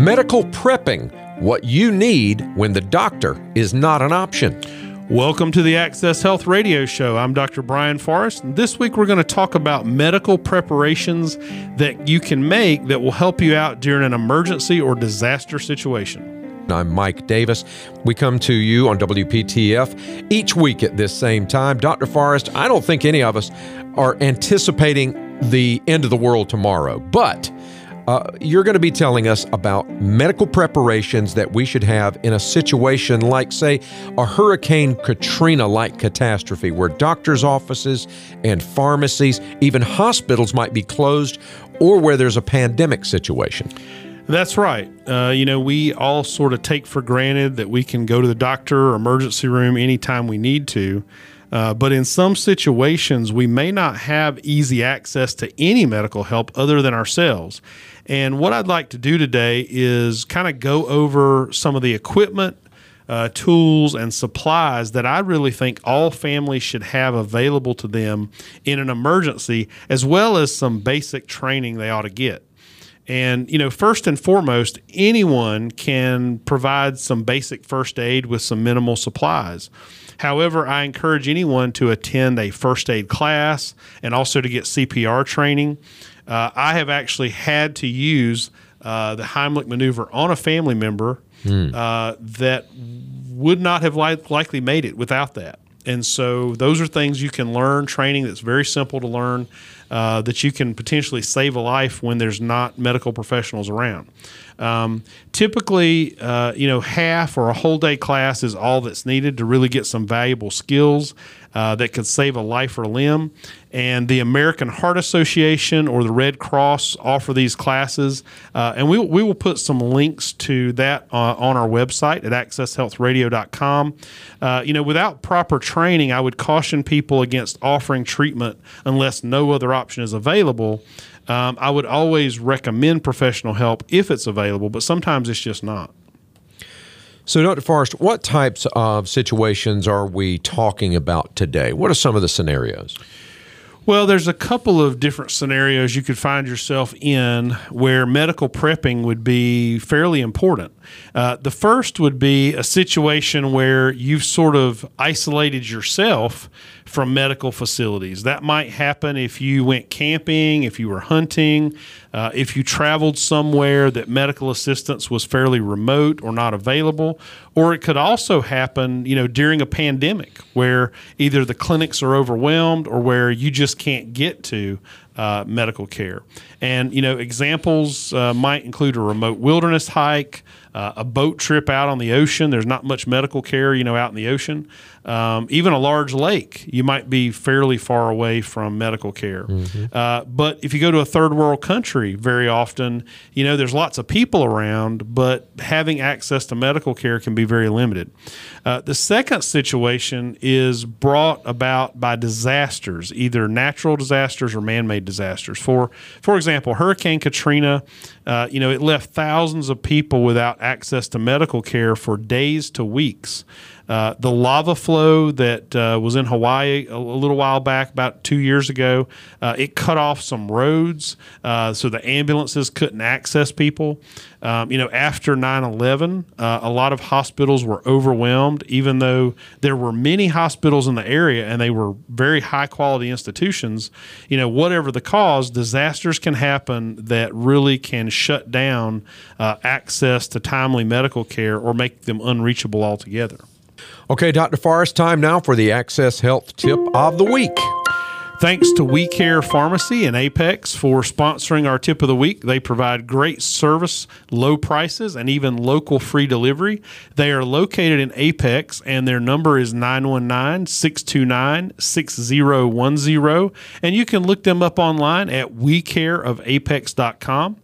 Medical prepping, what you need when the doctor is not an option. Welcome to the Access Health Radio Show. I'm Dr. Brian Forrest, and this week we're going to talk about medical preparations that you can make that will help you out during an emergency or disaster situation. I'm Mike Davis. We come to you on WPTF each week at this same time. Dr. Forrest, I don't think any of us are anticipating the end of the world tomorrow, but uh, you're going to be telling us about medical preparations that we should have in a situation like, say, a Hurricane Katrina like catastrophe, where doctors' offices and pharmacies, even hospitals might be closed, or where there's a pandemic situation. That's right. Uh, you know, we all sort of take for granted that we can go to the doctor or emergency room anytime we need to. Uh, but in some situations, we may not have easy access to any medical help other than ourselves. And what I'd like to do today is kind of go over some of the equipment, uh, tools, and supplies that I really think all families should have available to them in an emergency, as well as some basic training they ought to get. And, you know, first and foremost, anyone can provide some basic first aid with some minimal supplies. However, I encourage anyone to attend a first aid class and also to get CPR training. Uh, I have actually had to use uh, the Heimlich maneuver on a family member mm. uh, that would not have li- likely made it without that. And so those are things you can learn, training that's very simple to learn, uh, that you can potentially save a life when there's not medical professionals around. Um, typically, uh, you know, half or a whole day class is all that's needed to really get some valuable skills uh, that could save a life or limb. And the American Heart Association or the Red Cross offer these classes. Uh, and we, we will put some links to that uh, on our website at accesshealthradio.com. Uh, you know, without proper training, I would caution people against offering treatment unless no other option is available. Um, I would always recommend professional help if it's available, but sometimes it's just not. So, Dr. Forrest, what types of situations are we talking about today? What are some of the scenarios? Well, there's a couple of different scenarios you could find yourself in where medical prepping would be fairly important. Uh, the first would be a situation where you've sort of isolated yourself from medical facilities. That might happen if you went camping, if you were hunting, uh, if you traveled somewhere that medical assistance was fairly remote or not available, or it could also happen, you know, during a pandemic where either the clinics are overwhelmed or where you just can't get to uh, medical care. And you know, examples uh, might include a remote wilderness hike, uh, a boat trip out on the ocean. There's not much medical care, you know, out in the ocean. Um, even a large lake, you might be fairly far away from medical care. Mm-hmm. Uh, but if you go to a third world country, very often, you know, there's lots of people around, but having access to medical care can be very limited. Uh, the second situation is brought about by disasters, either natural disasters or man-made disasters. For for example, Hurricane Katrina, uh, you know, it left thousands of people without access to medical care for days to weeks. Uh, the lava flow that uh, was in Hawaii a, a, little while back, about two years ago, uh, it cut off some roads, uh, so the ambulances couldn't access people. Um, you know, after 9 11, uh, a lot of hospitals were overwhelmed, even though there were many hospitals in the area and they were very high quality institutions. You know, whatever the cause, disasters can happen that really can shut down access to timely medical care or make them unreachable altogether. Okay, Dr. Forrest, time now for the Access Health Tip of the Week. Thanks to We Care Pharmacy and Apex for sponsoring our tip of the week. They provide great service, low prices, and even local free delivery. They are located in Apex, and their number is 919 629 6010. And you can look them up online at wecareofapex.com.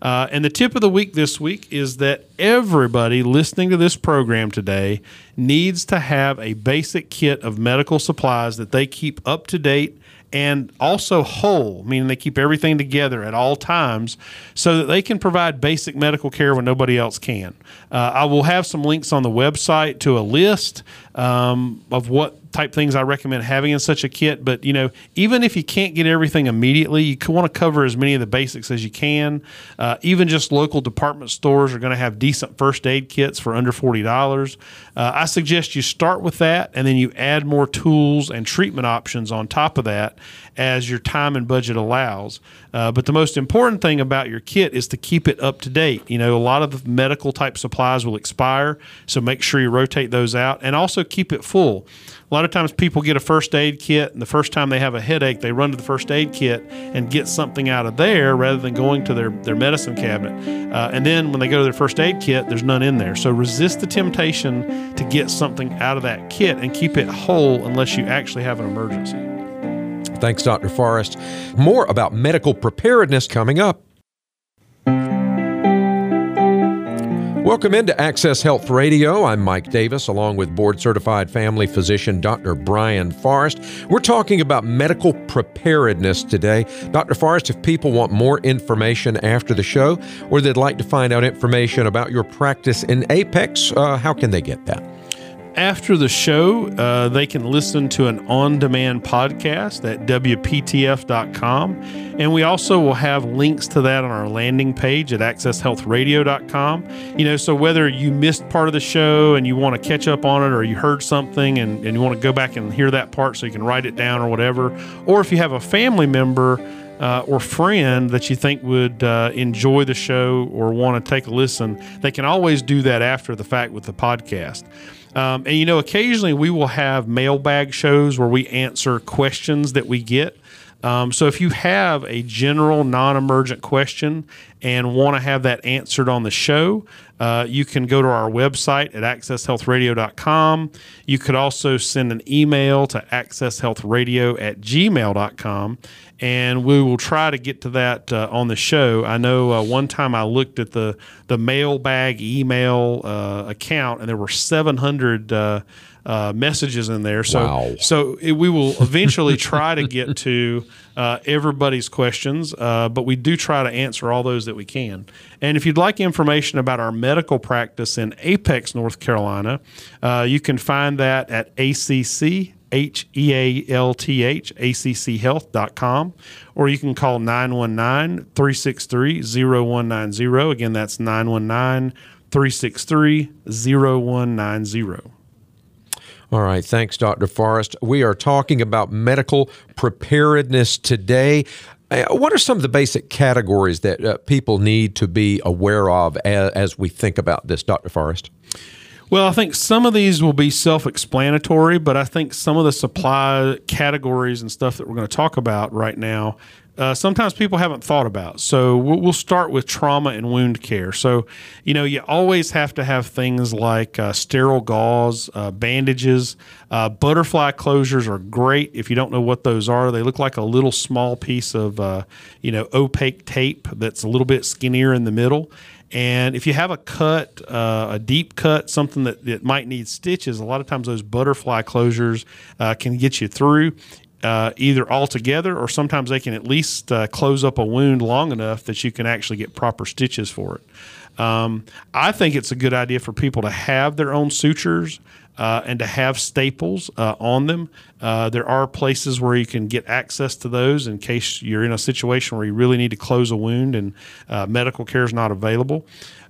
Uh, and the tip of the week this week is that everybody listening to this program today needs to have a basic kit of medical supplies that they keep up to date and also whole, meaning they keep everything together at all times so that they can provide basic medical care when nobody else can. Uh, I will have some links on the website to a list um, of what type things I recommend having in such a kit. But you know, even if you can't get everything immediately, you want to cover as many of the basics as you can. Uh, even just local department stores are going to have decent first aid kits for under forty dollars. Uh, I suggest you start with that, and then you add more tools and treatment options on top of that as your time and budget allows. Uh, but the most important thing about your kit is to keep it up to date. You know, a lot of medical type supplies will expire, so make sure you rotate those out and also keep it full. A lot of times people get a first aid kit, and the first time they have a headache, they run to the first aid kit and get something out of there rather than going to their, their medicine cabinet. Uh, and then when they go to their first aid kit, there's none in there. So resist the temptation to get something out of that kit and keep it whole unless you actually have an emergency. Thanks, Dr. Forrest. More about medical preparedness coming up. Welcome into Access Health Radio. I'm Mike Davis, along with board certified family physician Dr. Brian Forrest. We're talking about medical preparedness today. Dr. Forrest, if people want more information after the show or they'd like to find out information about your practice in Apex, uh, how can they get that? After the show, uh, they can listen to an on demand podcast at WPTF.com. And we also will have links to that on our landing page at accesshealthradio.com. You know, so whether you missed part of the show and you want to catch up on it, or you heard something and, and you want to go back and hear that part so you can write it down or whatever, or if you have a family member, uh, or friend that you think would uh, enjoy the show or want to take a listen, they can always do that after the fact with the podcast. Um, and you know, occasionally we will have mailbag shows where we answer questions that we get. Um, so if you have a general non-emergent question and want to have that answered on the show, uh, you can go to our website at accesshealthradio.com. You could also send an email to accesshealthradio at gmail.com and we will try to get to that uh, on the show. I know uh, one time I looked at the the mailbag email uh, account, and there were 700 uh, uh, messages in there. So, wow. so it, we will eventually try to get to uh, everybody's questions, but we do try to answer all those that we can. And if you'd like information about our medical practice in Apex, North Carolina, you can find that at ACC H E A L T H, acchealth.com, or you can call 919 363 0190. Again, that's 919 363 0190. All right. Thanks, Dr. Forrest. We are talking about medical preparedness today. Uh, what are some of the basic categories that uh, people need to be aware of as, as we think about this, Dr. Forrest? Well, I think some of these will be self explanatory, but I think some of the supply categories and stuff that we're going to talk about right now, uh, sometimes people haven't thought about. So we'll start with trauma and wound care. So, you know, you always have to have things like uh, sterile gauze, uh, bandages, uh, butterfly closures are great. If you don't know what those are, they look like a little small piece of, uh, you know, opaque tape that's a little bit skinnier in the middle and if you have a cut, uh, a deep cut, something that, that might need stitches, a lot of times those butterfly closures uh, can get you through. Uh, either altogether or sometimes they can at least uh, close up a wound long enough that you can actually get proper stitches for it. Um, I think it's a good idea for people to have their own sutures uh, and to have staples uh, on them. Uh, there are places where you can get access to those in case you're in a situation where you really need to close a wound and uh, medical care is not available.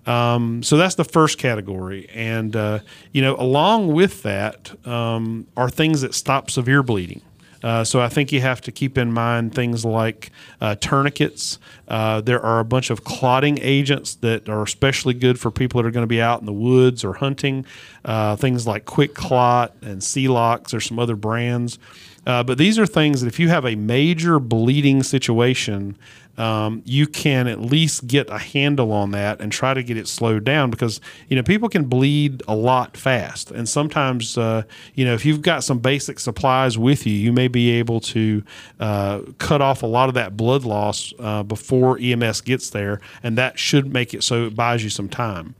Um, so that's the first category. And, uh, you know, along with that um, are things that stop severe bleeding. Uh, so I think you have to keep in mind things like uh, tourniquets. Uh, there are a bunch of clotting agents that are especially good for people that are going to be out in the woods or hunting. Uh, things like QuikClot and Celox or some other brands. Uh, but these are things that if you have a major bleeding situation, um, you can at least get a handle on that and try to get it slowed down because you know people can bleed a lot fast and sometimes uh, you know if you've got some basic supplies with you you may be able to uh, cut off a lot of that blood loss uh, before EMS gets there and that should make it so it buys you some time.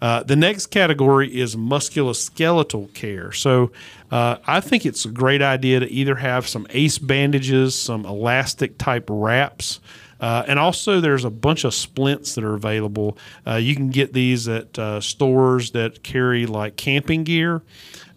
Uh, the next category is musculoskeletal care. So uh, I think it's a great idea to either have some ACE bandages, some elastic type wraps, Uh, and also, there's a bunch of splints that are available. Uh, you can get these at uh, stores that carry like camping gear.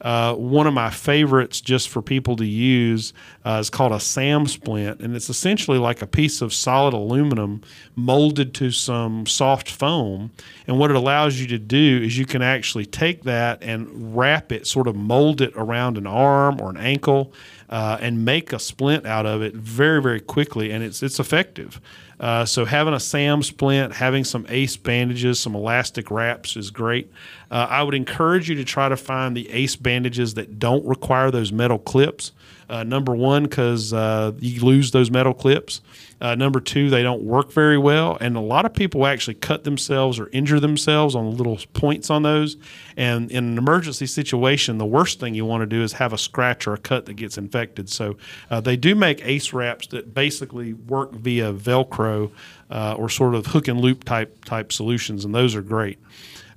Uh, one of my favorites just for people to use uh, is called a SAM splint, and it's essentially like a piece of solid aluminum molded to some soft foam. And what it allows you to do is you can actually take that and wrap it, sort of mold it around an arm or an ankle, uh, and make a splint out of it very, very quickly, and it's it's effective. Uh, so having a SAM splint, having some ACE bandages, some elastic wraps is great. Uh, I would encourage you to try to find the ACE bandages that don't require those metal clips. Uh, number one, because uh, you lose those metal clips. Uh, number two, they don't work very well, and a lot of people actually cut themselves or injure themselves on the little points on those. And in an emergency situation, the worst thing you want to do is have a scratch or a cut that gets infected. So they do make ACE wraps that basically work via Velcro uh, or sort of hook and loop type type solutions, and those are great.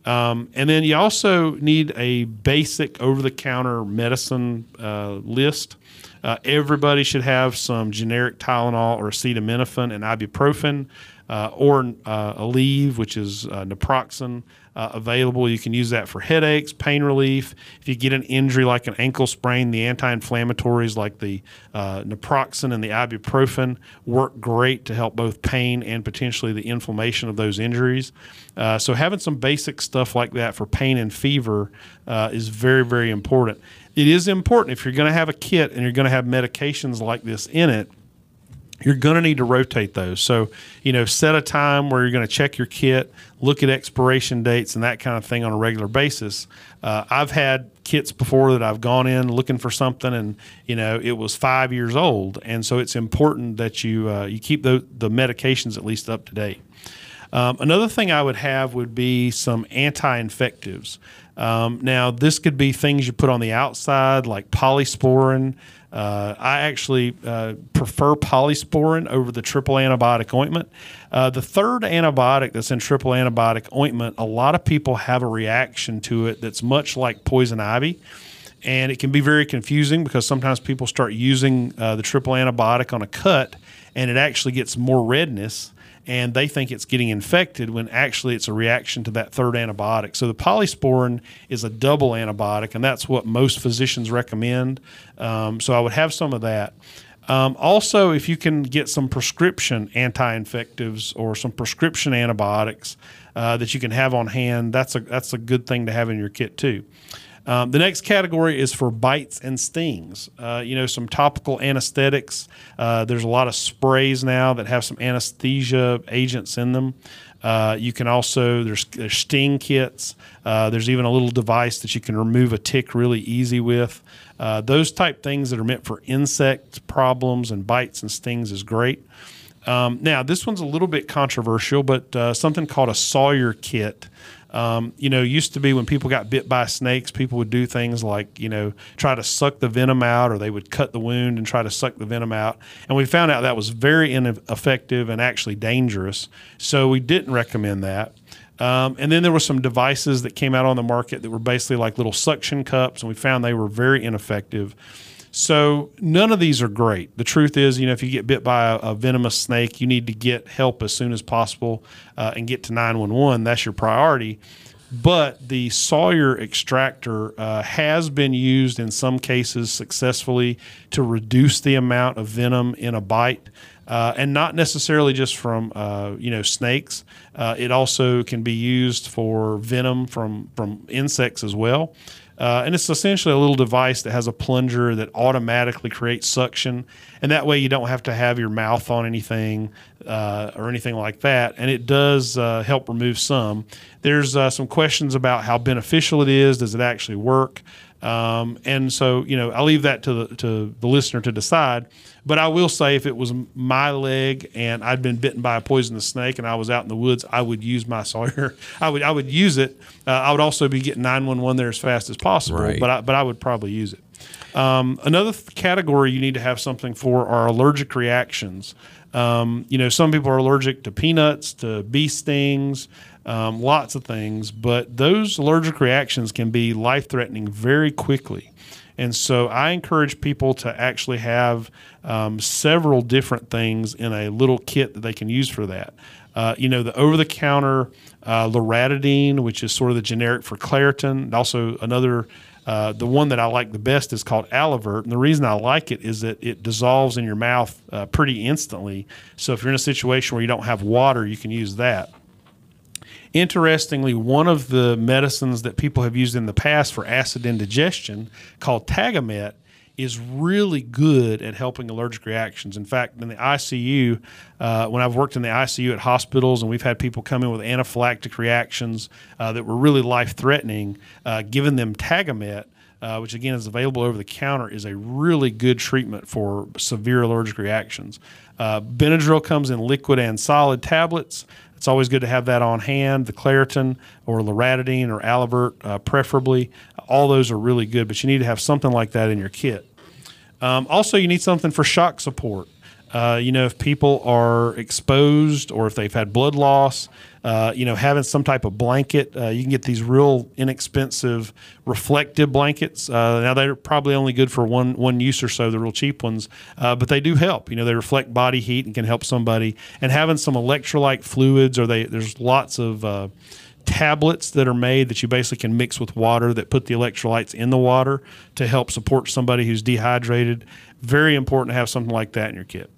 Um, and then you also need a basic over the counter medicine uh, list. Uh, everybody should have some generic Tylenol or acetaminophen and ibuprofen uh, or uh, Aleve, which is uh, naproxen. Uh, available. You can use that for headaches, pain relief. If you get an injury like an ankle sprain, the anti-inflammatories like the uh, naproxen and the ibuprofen work great to help both pain and potentially the inflammation of those injuries. Uh, so having some basic stuff like that for pain and fever uh, is very, very important. It is important if you're going to have a kit and you're going to have medications like this in it you're going to need to rotate those. So, you know, set a time where you're going to check your kit, look at expiration dates and that kind of thing on a regular basis. Uh, I've had kits before that I've gone in looking for something, and you know, it was five years old, and so it's important that you uh, you keep the the medications at least up to date. Um, another thing I would have would be some anti-infectives. Um, now, this could be things you put on the outside, like polysporin. Uh, I actually uh, prefer polysporin over the triple antibiotic ointment. Uh, the third antibiotic that's in triple antibiotic ointment, a lot of people have a reaction to it that's much like poison ivy. And it can be very confusing because sometimes people start using uh, the triple antibiotic on a cut and it actually gets more redness and they think it's getting infected when actually it's a reaction to that third antibiotic. So the polysporin is a double antibiotic, and that's what most physicians recommend. Um, so I would have some of that. Um, also, if you can get some prescription anti infectives or some prescription antibiotics uh, that you can have on hand, that's a, that's a good thing to have in your kit too. Um, the next category is for bites and stings. Uh, you know, some topical anesthetics. Uh, there's a lot of sprays now that have some anesthesia agents in them. Uh, you can also there's, there's sting kits. Uh, there's even a little device that you can remove a tick really easy with. Uh, those type things that are meant for insect problems and bites and stings is great. Um, now this one's a little bit controversial, but uh, something called a Sawyer kit. Um, you know, used to be when people got bit by snakes, people would do things like, you know, try to suck the venom out or they would cut the wound and try to suck the venom out. And we found out that was very ineffective and actually dangerous. So we didn't recommend that. Um, and then there were some devices that came out on the market that were basically like little suction cups, and we found they were very ineffective. So none of these are great. The truth is, you know, if you get bit by a, a venomous snake, you need to get help as soon as possible uh, and get to 911. That's your priority. But the Sawyer extractor uh, has been used in some cases successfully to reduce the amount of venom in a bite. Uh, and not necessarily just from uh, you know snakes. Uh, it also can be used for venom from from insects as well. Uh, and it's essentially a little device that has a plunger that automatically creates suction. And that way you don't have to have your mouth on anything uh, or anything like that. And it does uh, help remove some. There's uh, some questions about how beneficial it is. Does it actually work? Um, and so, you know, I leave that to the, to the listener to decide. But I will say, if it was my leg and I'd been bitten by a poisonous snake and I was out in the woods, I would use my Sawyer. I would I would use it. Uh, I would also be getting nine one one there as fast as possible. Right. But I, but I would probably use it. Um, another th- category you need to have something for are allergic reactions. Um, you know, some people are allergic to peanuts, to bee stings, um, lots of things, but those allergic reactions can be life threatening very quickly. And so I encourage people to actually have um, several different things in a little kit that they can use for that. Uh, you know, the over the counter uh, loratadine, which is sort of the generic for Claritin, and also another. Uh, the one that I like the best is called Alavert, and the reason I like it is that it dissolves in your mouth uh, pretty instantly. So if you're in a situation where you don't have water, you can use that. Interestingly, one of the medicines that people have used in the past for acid indigestion, called Tagamet, is really good at helping allergic reactions. In fact, in the ICU, uh, when I've worked in the ICU at hospitals and we've had people come in with anaphylactic reactions uh, that were really life threatening, uh, giving them Tagamet. Uh, which again is available over the counter, is a really good treatment for severe allergic reactions. Uh, Benadryl comes in liquid and solid tablets. It's always good to have that on hand. The Claritin or Loratadine or Alavert, uh, preferably. All those are really good, but you need to have something like that in your kit. Um, also, you need something for shock support. Uh, you know, if people are exposed or if they've had blood loss, uh, you know, having some type of blanket, uh, you can get these real inexpensive reflective blankets. Uh, now they're probably only good for one one use or so, the real cheap ones, uh, but they do help. You know, they reflect body heat and can help somebody. And having some electrolyte fluids, or they there's lots of uh, tablets that are made that you basically can mix with water that put the electrolytes in the water to help support somebody who's dehydrated. Very important to have something like that in your kit.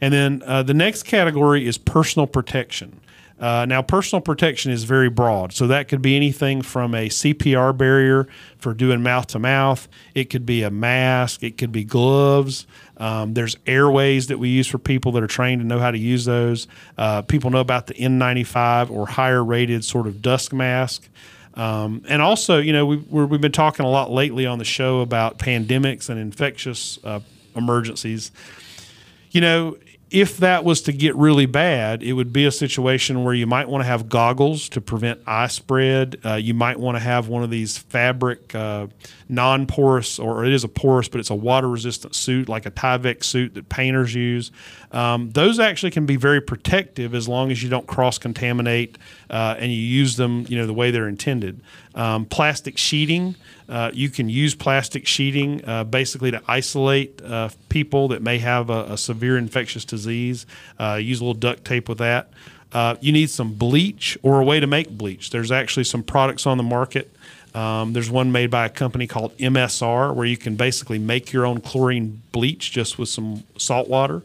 And then uh, the next category is personal protection. Uh, now, personal protection is very broad. So that could be anything from a CPR barrier for doing mouth to mouth, it could be a mask, it could be gloves. Um, there's airways that we use for people that are trained to know how to use those. Uh, people know about the N95 or higher rated sort of dust mask. Um, and also, you know, we've, we have been talking a lot lately on the show about pandemics and infectious uh, emergencies. You know, if that was to get really bad, it would be a situation where you might want to have goggles to prevent eye spread. Uh, you might want to have one of these fabric, uh, non porous, or it is a porous, but it's a water resistant suit like a Tyvek suit that painters use. Um, those actually can be very protective as long as you don't cross contaminate uh, and you use them, you know, the way they're intended. Um, plastic sheeting. Uh, you can use plastic sheeting uh, basically to isolate uh, people that may have a, a severe infectious disease. Uh, use a little duct tape with that. Uh, you need some bleach or a way to make bleach. There's actually some products on the market. Um, there's one made by a company called MSR where you can basically make your own chlorine bleach just with some salt water.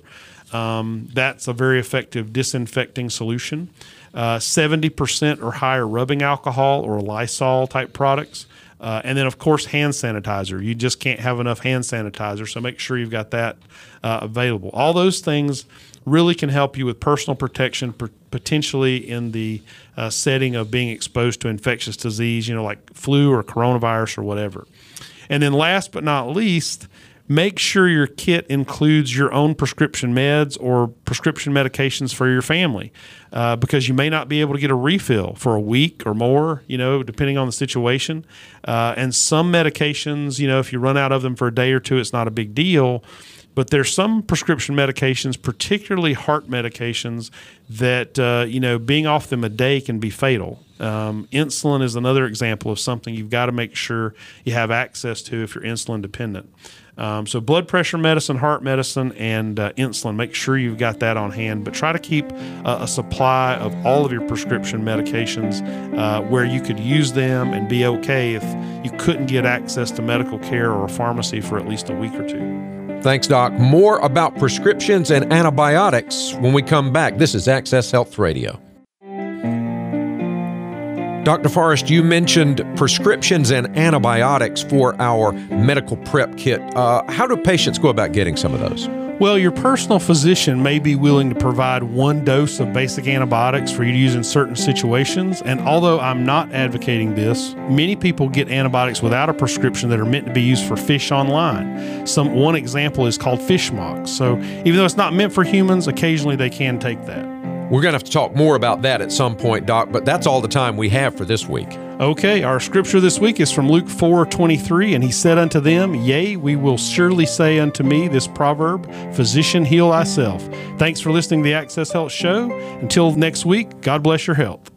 Um, that's a very effective disinfecting solution. Uh, 70% or higher rubbing alcohol or Lysol type products. Uh, and then, of course, hand sanitizer. You just can't have enough hand sanitizer, so make sure you've got that uh, available. All those things really can help you with personal protection, potentially in the uh, setting of being exposed to infectious disease, you know, like flu or coronavirus or whatever. And then, last but not least, make sure your kit includes your own prescription meds or prescription medications for your family uh, because you may not be able to get a refill for a week or more, you know, depending on the situation. Uh, and some medications, you know, if you run out of them for a day or two, it's not a big deal. But there's some prescription medications, particularly heart medications, that uh, you know being off them a day can be fatal. Um, insulin is another example of something you've got to make sure you have access to if you're insulin dependent. Um, so, blood pressure medicine, heart medicine, and uh, insulin, make sure you've got that on hand. But try to keep uh, a supply of all of your prescription medications uh, where you could use them and be okay if you couldn't get access to medical care or a pharmacy for at least a week or two. Thanks, Doc. More about prescriptions and antibiotics when we come back. This is Access Health Radio. Dr. Forrest, you mentioned prescriptions and antibiotics for our medical prep kit. Uh, how do patients go about getting some of those? Well, your personal physician may be willing to provide one dose of basic antibiotics for you to use in certain situations. And although I'm not advocating this, many people get antibiotics without a prescription that are meant to be used for fish online. Some one example is called fish Fishmox. So even though it's not meant for humans, occasionally they can take that. We're going to have to talk more about that at some point, Doc, but that's all the time we have for this week. Okay, our scripture this week is from Luke 4 23, and he said unto them, Yea, we will surely say unto me this proverb, Physician, heal thyself. Thanks for listening to the Access Health Show. Until next week, God bless your health.